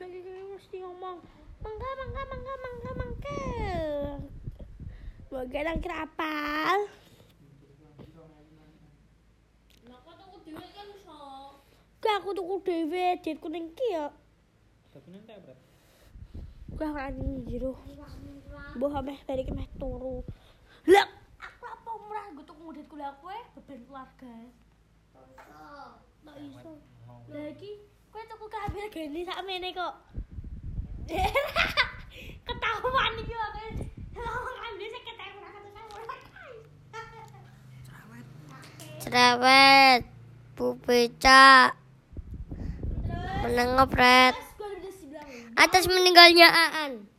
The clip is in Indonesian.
mesti ngomong mangga mangga mangga mangga mangga. Semoga nang kira apal? Lah kok tuku dhewe kan iso. Gak aku tuku dhewe duitku ning ki ya Tapi nanti apa? Gak kan ini jero Mbah ameh balik meh turu. Lah! Aku apa murah gue tuku duitku lah kowe beban keluarga. Tak iso. Lah iki Kowe tuku kamera gini sak mene kok. Ketahuan iki aku. Cerewet, pupica, menengok red, atas meninggalnya Aan.